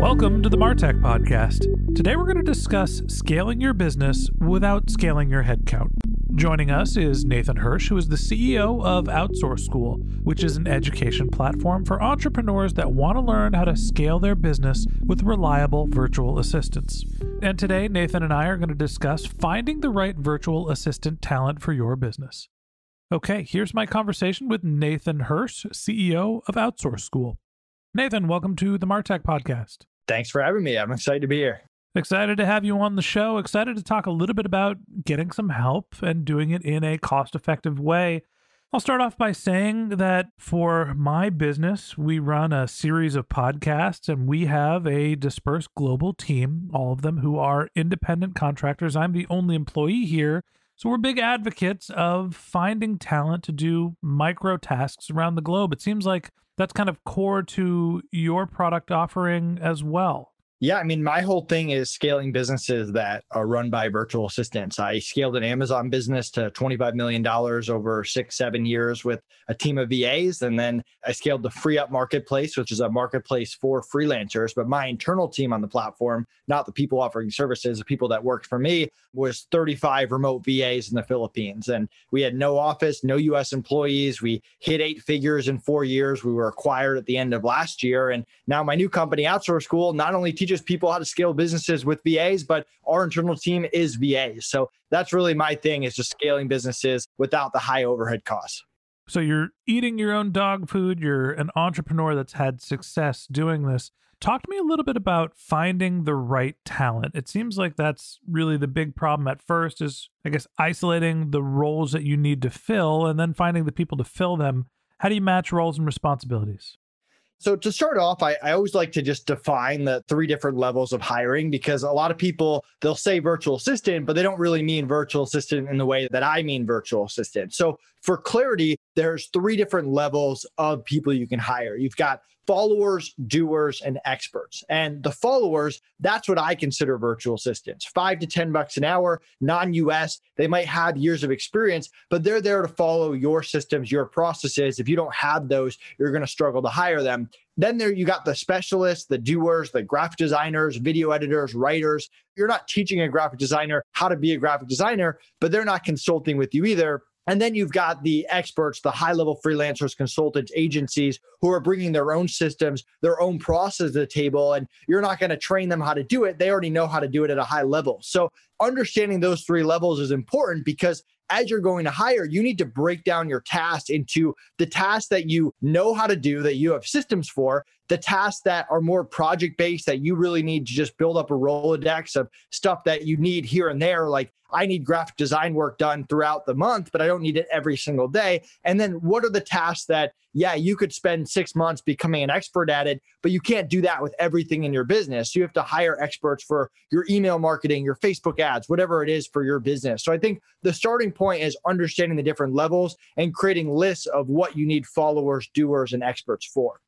Welcome to the Martech Podcast. Today we're going to discuss scaling your business without scaling your headcount. Joining us is Nathan Hirsch, who is the CEO of Outsource School, which is an education platform for entrepreneurs that want to learn how to scale their business with reliable virtual assistants. And today, Nathan and I are going to discuss finding the right virtual assistant talent for your business. Okay, here's my conversation with Nathan Hirsch, CEO of Outsource School. Nathan, welcome to the Martech Podcast. Thanks for having me. I'm excited to be here. Excited to have you on the show. Excited to talk a little bit about getting some help and doing it in a cost effective way. I'll start off by saying that for my business, we run a series of podcasts and we have a dispersed global team, all of them who are independent contractors. I'm the only employee here. So we're big advocates of finding talent to do micro tasks around the globe. It seems like that's kind of core to your product offering as well. Yeah, I mean, my whole thing is scaling businesses that are run by virtual assistants. I scaled an Amazon business to $25 million over six, seven years with a team of VAs. And then I scaled the FreeUp Marketplace, which is a marketplace for freelancers. But my internal team on the platform, not the people offering services, the people that worked for me, was 35 remote VAs in the Philippines. And we had no office, no US employees. We hit eight figures in four years. We were acquired at the end of last year. And now my new company, Outsource School, not only teaches people how to scale businesses with VAs, but our internal team is VAs. So that's really my thing is just scaling businesses without the high overhead costs. So you're eating your own dog food. You're an entrepreneur that's had success doing this. Talk to me a little bit about finding the right talent. It seems like that's really the big problem at first is I guess isolating the roles that you need to fill and then finding the people to fill them. How do you match roles and responsibilities? So to start off, I, I, always like to just define the three different levels of hiring because a lot of people they'll say virtual assistant, but they don't really mean virtual assistant in the way that I mean virtual assistant. So for clarity, there's three different levels of people you can hire. You've got followers, doers, and experts. And the followers, that's what I consider virtual assistants. Five to 10 bucks an hour, non US. They might have years of experience, but they're there to follow your systems, your processes. If you don't have those, you're going to struggle to hire them. Then there you got the specialists, the doers, the graphic designers, video editors, writers. You're not teaching a graphic designer how to be a graphic designer, but they're not consulting with you either. And then you've got the experts, the high level freelancers, consultants, agencies who are bringing their own systems, their own process to the table. And you're not going to train them how to do it. They already know how to do it at a high level. So understanding those three levels is important because as you're going to hire, you need to break down your tasks into the tasks that you know how to do, that you have systems for, the tasks that are more project based, that you really need to just build up a Rolodex of stuff that you need here and there. Like, I need graphic design work done throughout the month, but I don't need it every single day. And then what are the tasks that, yeah, you could spend six months becoming an expert at it, but you can't do that with everything in your business. You have to hire experts for your email marketing, your Facebook ads, whatever it is for your business. So I think the starting point is understanding the different levels and creating lists of what you need followers, doers, and experts for.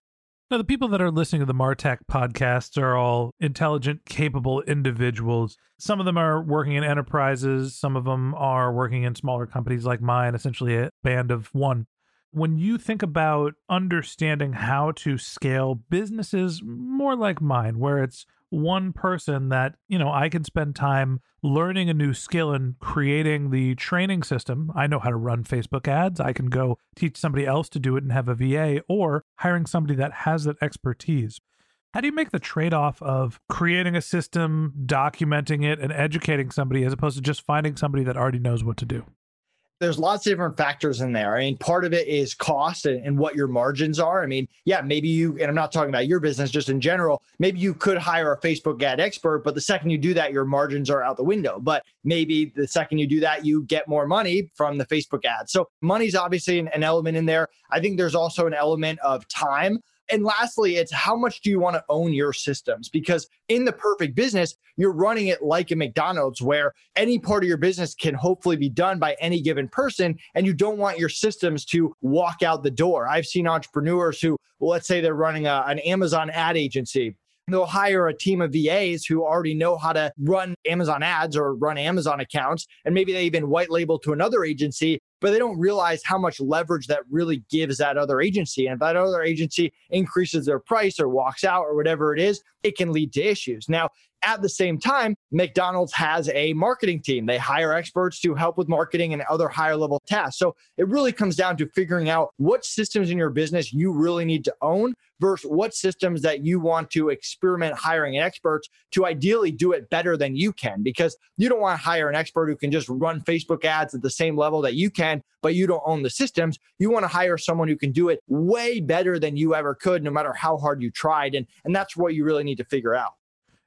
Now, the people that are listening to the Martech podcasts are all intelligent, capable individuals. Some of them are working in enterprises, some of them are working in smaller companies like mine, essentially a band of one. When you think about understanding how to scale businesses more like mine, where it's one person that, you know, I can spend time learning a new skill and creating the training system. I know how to run Facebook ads. I can go teach somebody else to do it and have a VA or hiring somebody that has that expertise. How do you make the trade off of creating a system, documenting it, and educating somebody as opposed to just finding somebody that already knows what to do? There's lots of different factors in there. I mean, part of it is cost and, and, what your margins are. I mean, yeah, maybe you, and I'm not talking about your business, just in general, maybe you could hire a Facebook ad expert, but the second you do that, your margins are out the window. But maybe the second you do that, you get more money from the Facebook ad. So money's obviously an, an element in there. I think there's also an element of time. And lastly, it's how much do you want to own your systems? Because in the perfect business, you're running it like a McDonald's where any part of your business can hopefully be done by any given person. And you don't want your systems to walk out the door. I've seen entrepreneurs who, let's say they're running a, an Amazon ad agency they'll hire a team of VAs who already know how to run Amazon ads or run Amazon accounts. And maybe they even white label to another agency but they don't realize how much leverage that really gives that other agency. And if that other agency increases their price or walks out or whatever it is, it can lead to issues. Now, at the same time, McDonald's has a marketing team. They hire experts to help with marketing and other higher level tasks. So it really comes down to figuring out what systems in your business you really need to own versus what systems that you want to experiment hiring experts to ideally do it better than you can because you don't want to hire an expert who can just run Facebook ads at the same level that you can, but you don't own the systems. You want to hire someone who can do it way better than you ever could, no matter how hard you tried. And, and that's what you really need to figure out.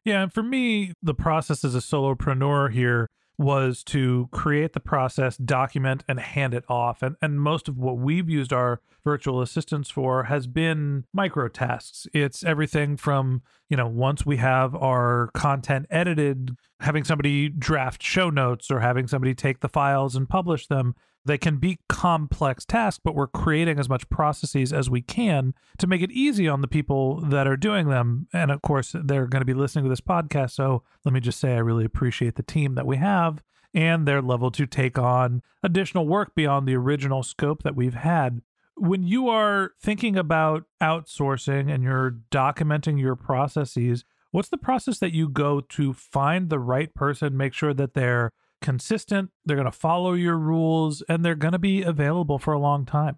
Yeah, and for me, the process as a solopreneur here was to create the process, document, and hand it off. And and most of what we've used our virtual assistants for has been micro tasks. It's everything from, you know, once we have our content edited, having somebody draft show notes or having somebody take the files and publish them they can be complex tasks, but we're creating as much processes as we can to make it easy on the people that are doing them. And of course, they're going to be listening to this podcast. So let me just say, I really appreciate the team that we have and their level to take on additional work beyond the original scope that we've had. When you are thinking about outsourcing and you're documenting your processes, what's the process that you go to find the right person, make sure that they're consistent, they're going to follow your rules, and they're going to be available for a long time.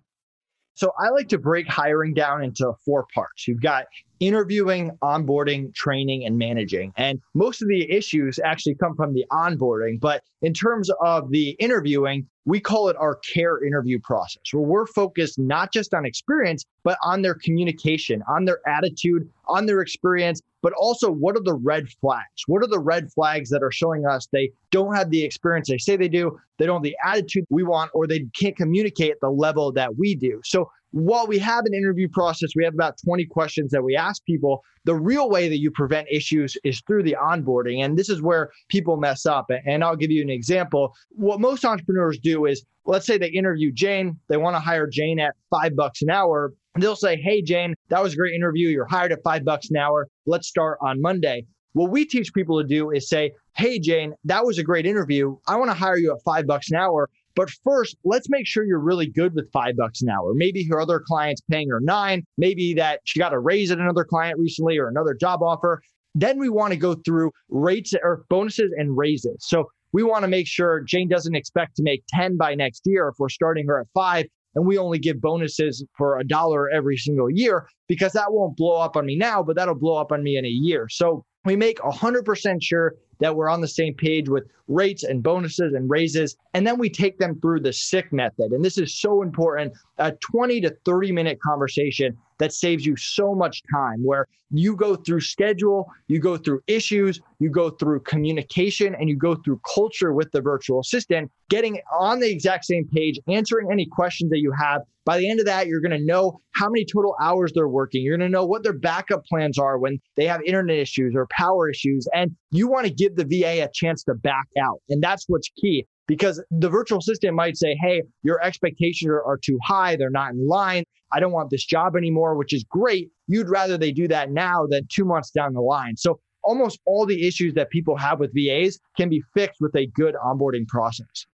So I like to break hiring down into four parts. You've got interviewing, onboarding, training, and managing. And most of the issues actually come from the onboarding. But in terms of the interviewing, we call it our care interview process, where we're focused not just on experience, but on their communication, on their attitude, on their experience, but also what are the red flags? What are the red flags that are showing us they don't have the experience they say they do, they don't have the attitude we want, or they can't communicate at the level that we do. So while we have an interview process, we have about 20 questions that we ask people. The real way that you prevent issues is through the onboarding. And this is where people mess up. And I'll give you an example. What most entrepreneurs do is let's say they interview Jane, they want to hire Jane at five bucks an hour. They'll say, Hey, Jane, that was a great interview. You're hired at five bucks an hour. Let's start on Monday. What we teach people to do is say, Hey, Jane, that was a great interview. I want to hire you at five bucks an hour. But first, let's make sure you're really good with five bucks an hour. Maybe her other client's paying her nine. Maybe that she got a raise at another client recently or another job offer. Then we want to go through rates or bonuses and raises. So we want to make sure Jane doesn't expect to make 10 by next year if we're starting her at five and we only give bonuses for a dollar every single year because that won't blow up on me now, but that'll blow up on me in a year. So we make 100% sure that we're on the same page with rates and bonuses and raises. And then we take them through the SICC method. And this is so important a 20 to 30 minute conversation that saves you so much time where you go through schedule, you go through issues, you go through communication, and you go through culture with the virtual assistant, getting on the exact same page, answering any questions that you have. By the end of that, you're going to know how many total hours they're working. You're going to know what their backup plans are when they have internet issues or power issues. And you want to give the VA a chance to back out. And that's what's key. because the virtual assistant might say, Hey, your expectations are, are too high. They're not in line. I don't want this job anymore, which is great. You'd rather they do that now than two months down the line. So almost all the issues that people have with VAs can be fixed with a good onboarding process.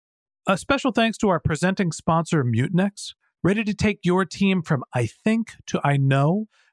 A special thanks to our presenting sponsor, Mutinex. Ready to take your team from I think to I know?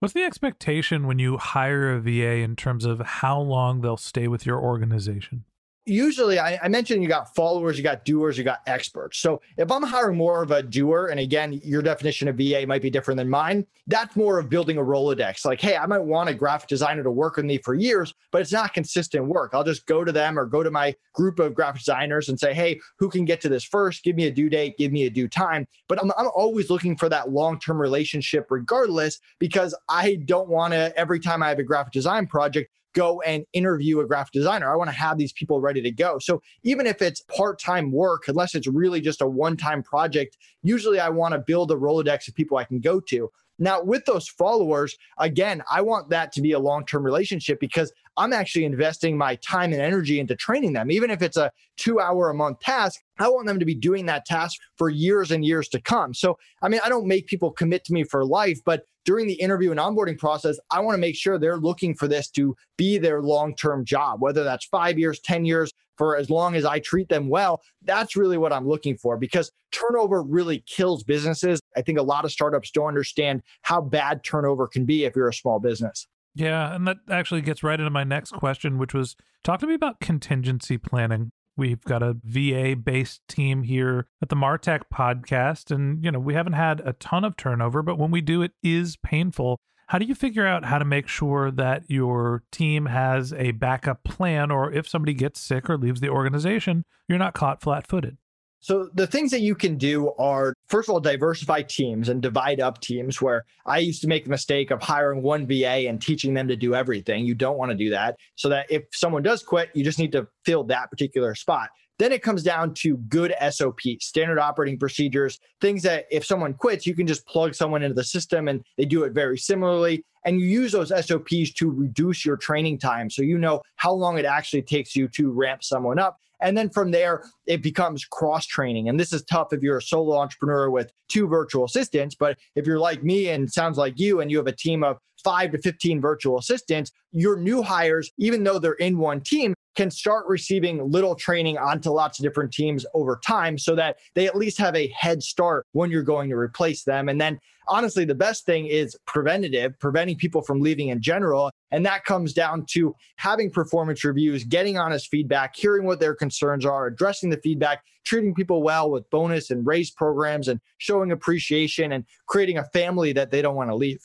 What's the expectation when you hire a VA in terms of how long they'll stay with your organization? Usually I, I, mentioned you got followers, you got doers, you got experts. So if I'm hiring more of a doer, and again, your definition of VA might be different than mine, that's more of building a Rolodex. Like, hey, I might want a graphic designer to work with me for years, but it's not consistent work. I'll just go to them or go to my group of graphic designers and say, hey, who can get to this first? Give me a due date, give me a due time. But I'm, I'm always looking for that long term relationship regardless, because I don't want to, every time I have a graphic design project, go and interview a graphic designer. I want to have these people ready to go. So even if it's part-time work, unless it's really just a one-time project, usually I want to build a Rolodex of people I can go to. Now, with those followers, again, I want that to be a long term relationship because I'm actually investing my time and energy into training them. Even if it's a two hour a month task, I want them to be doing that task for years and years to come. So, I mean, I don't make people commit to me for life, but during the interview and onboarding process, I want to make sure they're looking for this to be their long term job, whether that's five years, 10 years, for as long as I treat them well. That's really what I'm looking for because turnover really kills businesses. I think a lot of startups don't understand how bad turnover can be if you're a small business. Yeah, and that actually gets right into my next question, which was talk to me about contingency planning. We've got a VA based team here at the Martech podcast, and you know we haven't had a ton of turnover, but when we do, it is painful. How do you figure out how to make sure that your team has a backup plan, or if somebody gets sick or leaves the organization, you're not caught flat footed? So the things that you can do are first of all diversify teams and divide up teams where I used to make the mistake of hiring one VA and teaching them to do everything. You don't want to do that. So that if someone does quit, you just need to fill that particular spot. Then it comes down to good SOP, standard operating procedures, things that if someone quits, you can just plug someone into the system and they do it very similarly. And you use those SOPs to reduce your training time. So you know how long it actually takes you to ramp someone up. And then from there, it becomes cross training. And this is tough if you're a solo entrepreneur with two virtual assistants. But if you're like me and sounds like you, and you have a team of five to 15 virtual assistants, your new hires, even though they're in one team, can start receiving little training onto lots of different teams over time so that they at least have a head start when you're going to replace them. And then honestly, the best thing is preventative, preventing people from leaving in general. And that comes down to having performance reviews, getting honest feedback, hearing what their concerns are, addressing the feedback, treating people well with bonus and raise programs, and showing appreciation and creating a family that they don't want to leave.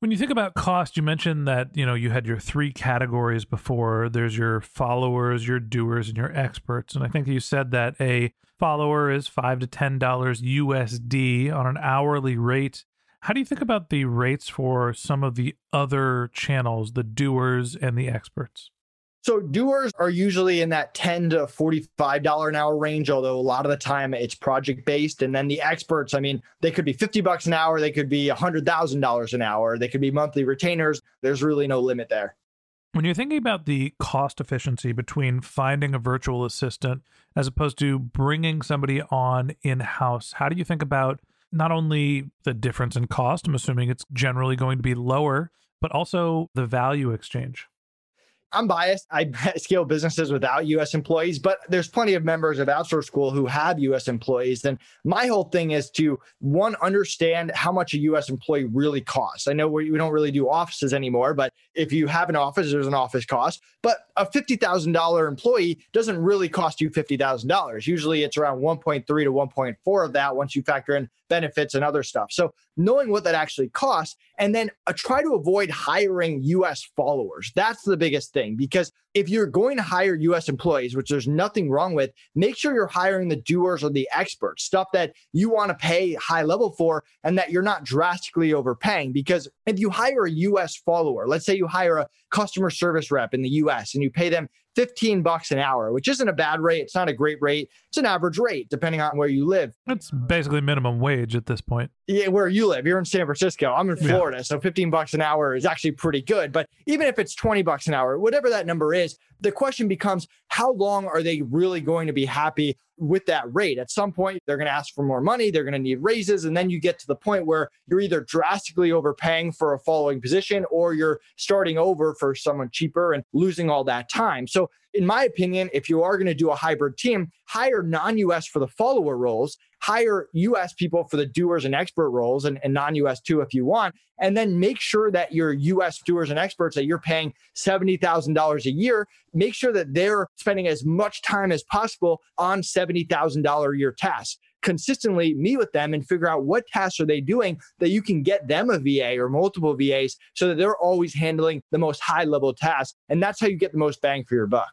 When you think about cost, you mentioned that, you know, you had your three categories before. There's your followers, your doers, and your experts. And I think you said that a follower is 5 to $10 USD on an hourly rate. How do you think about the rates for some of the other channels, the doers and the experts? So doers are usually in that 10 to $45 an hour range, although a lot of the time it's project based. And then the experts, I mean, they could be 50 bucks an hour, they could be $100,000 an hour, they could be monthly retainers. There's really no limit there. When you're thinking about the cost efficiency between finding a virtual assistant as opposed to bringing somebody on in house, how do you think about not only the difference in cost? I'm assuming it's generally going to be lower, but also the value exchange. I'm biased. I scale businesses without US employees, but there's plenty of members of Outsource School who have US employees. And my whole thing is to one, understand how much a US employee really costs. I know we, don't really do offices anymore, but if you have an office, there's an office cost. But a $50,000 employee doesn't really cost you $50,000. Usually it's around 1.3 to 1.4 of that once you factor in benefits and other stuff. So knowing what that actually costs, and then uh, try to avoid hiring US followers. That's the biggest thing because if you're going to hire US employees, which there's nothing wrong with, make sure you're hiring the doers or the experts, stuff that you want to pay high level for and that you're not drastically overpaying. Because if you hire a US follower, let's say you hire a customer service rep in the US and you pay them 15 bucks an hour, which isn't a bad rate. It's not a great rate. It's an average rate depending on where you live. It's basically minimum wage at this point. Yeah, where you live. You're in San Francisco. I'm in Florida. Yeah. So 15 bucks an hour is actually pretty good. But even if it's 20 bucks an hour, whatever that number is, the question becomes how long are they really going to be happy with that rate? At some point, they're going to ask for more money, they're going to need raises. And then you get to the point where you're either drastically overpaying for a following position or you're starting over for someone cheaper and losing all that time. So in my opinion, if you are going to do a hybrid team, hire non US for the follower roles, hire US people for the doers and expert roles, and, and non US too if you want. And then make sure that your US doers and experts that you're paying $70,000 a year, make sure that they're spending as much time as possible on $70,000 a year tasks consistently meet with them and figure out what tasks are they doing that you can get them a VA or multiple VAs so that they're always handling the most high level tasks. And that's how you get the most bang for your buck.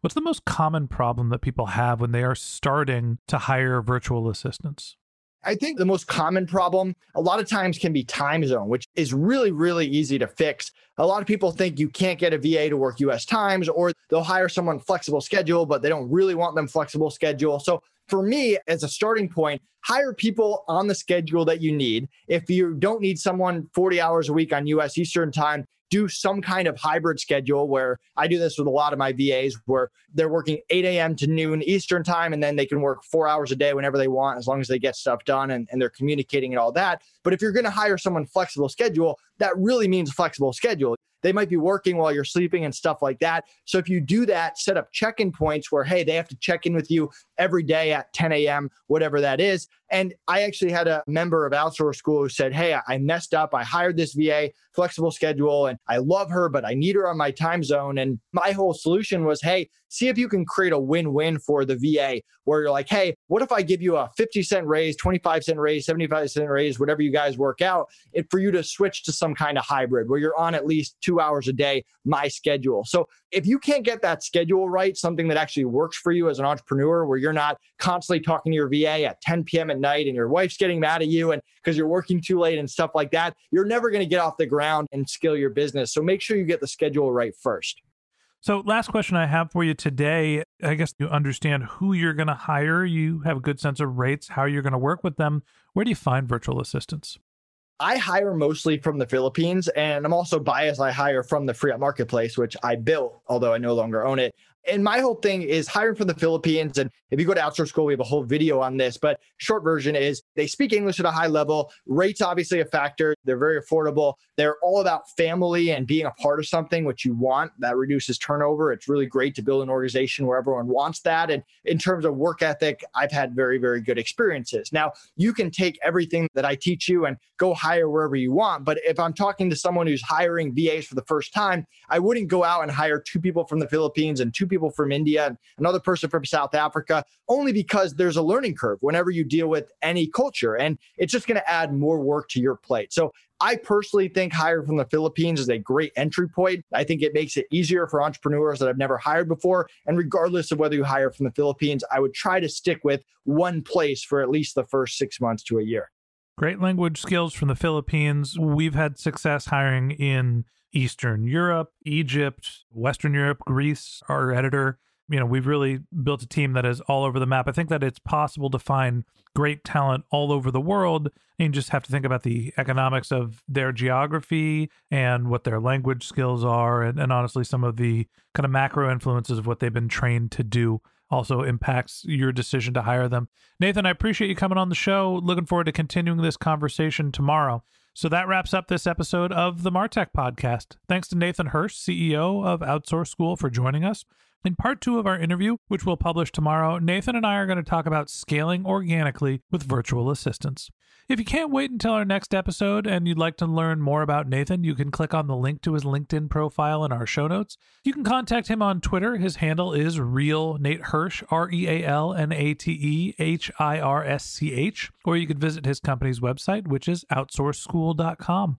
What's the most common problem that people have when they are starting to hire virtual assistants? I think the most common problem a lot of times can be time zone, which is really, really easy to fix. A lot of people think you can't get a VA to work US times, or they'll hire someone flexible schedule, but they don't really want them flexible schedule. So for me, as a starting point, hire people on the schedule that you need. If you don't need someone 40 hours a week on US Eastern time, do some kind of hybrid schedule where I do this with a lot of my VAs where they're working 8 a.m. to noon Eastern time, and then they can work four hours a day whenever they want, as long as they get stuff done and, and they're communicating and all that. But if you're going to hire someone flexible schedule, that really means flexible schedule. They might be working while you're sleeping and stuff like that. So if you do that, set up check in points where, hey, they have to check in with you every day at 10 a.m., whatever that is. And I actually had a member of Outsource School who said, Hey, I messed up. I hired this VA, flexible schedule, and I love her, but I need her on my time zone. And my whole solution was, Hey, see if you can create a win win for the VA where you're like, Hey, what if I give you a 50 cent raise, 25 cent raise, 75 cent raise, whatever you guys work out, it, for you to switch to some kind of hybrid where you're on at least two hours a day, my schedule. So if you can't get that schedule right, something that actually works for you as an entrepreneur, where you're not constantly talking to your VA at 10 p.m. at night and your wife's getting mad at you and because you're working too late and stuff like that, you're never going to get off the ground and scale your business. So make sure you get the schedule right first. So, last question I have for you today I guess you understand who you're going to hire, you have a good sense of rates, how you're going to work with them. Where do you find virtual assistants? I hire mostly from the Philippines, and I'm also biased. I hire from the FreeUp marketplace, which I built, although I no longer own it and my whole thing is hiring from the Philippines. And if you go to outsource school, we have a whole video on this. But short version is they speak English at a high level. Rates obviously a factor. They're very affordable. They're all about family and being a part of something which you want. That reduces turnover. It's really great to build an organization where everyone wants that. And in terms of work ethic, I've had very, very good experiences. Now you can take everything that I teach you and go hire wherever you want. But if I'm talking to someone who's hiring VAs for the first time, I wouldn't go out and hire two people from the Philippines and two people people from India and another person from South Africa, only because there's a learning curve whenever you deal with any culture. And it's just going to add more work to your plate. So I personally think hiring from the Philippines is a great entry point. I think it makes it easier for entrepreneurs that I've never hired before. And regardless of whether you hire from the Philippines, I would try to stick with one place for at least the first six months to a year. Great language skills from the Philippines. We've had success hiring in Eastern Europe, Egypt, Western Europe, Greece. Our editor, you know, we've really built a team that is all over the map. I think that it's possible to find great talent all over the world. And you just have to think about the economics of their geography and what their language skills are, and, and honestly, some of the kind of macro influences of what they've been trained to do also impacts your decision to hire them. Nathan, I appreciate you coming on the show. Looking forward to continuing this conversation tomorrow. So that wraps up this episode of the Martech podcast. Thanks to Nathan Hirsch, CEO of Outsource School, for joining us. In part two of our interview, which we'll publish tomorrow, Nathan and I are going to talk about scaling organically with virtual assistants. If you can't wait until our next episode and you'd like to learn more about Nathan, you can click on the link to his LinkedIn profile in our show notes. You can contact him on Twitter. His handle is real Nate Hirsch, R E A L N A T E H I R S C H, or you could visit his company's website, which is outsourceschool.com.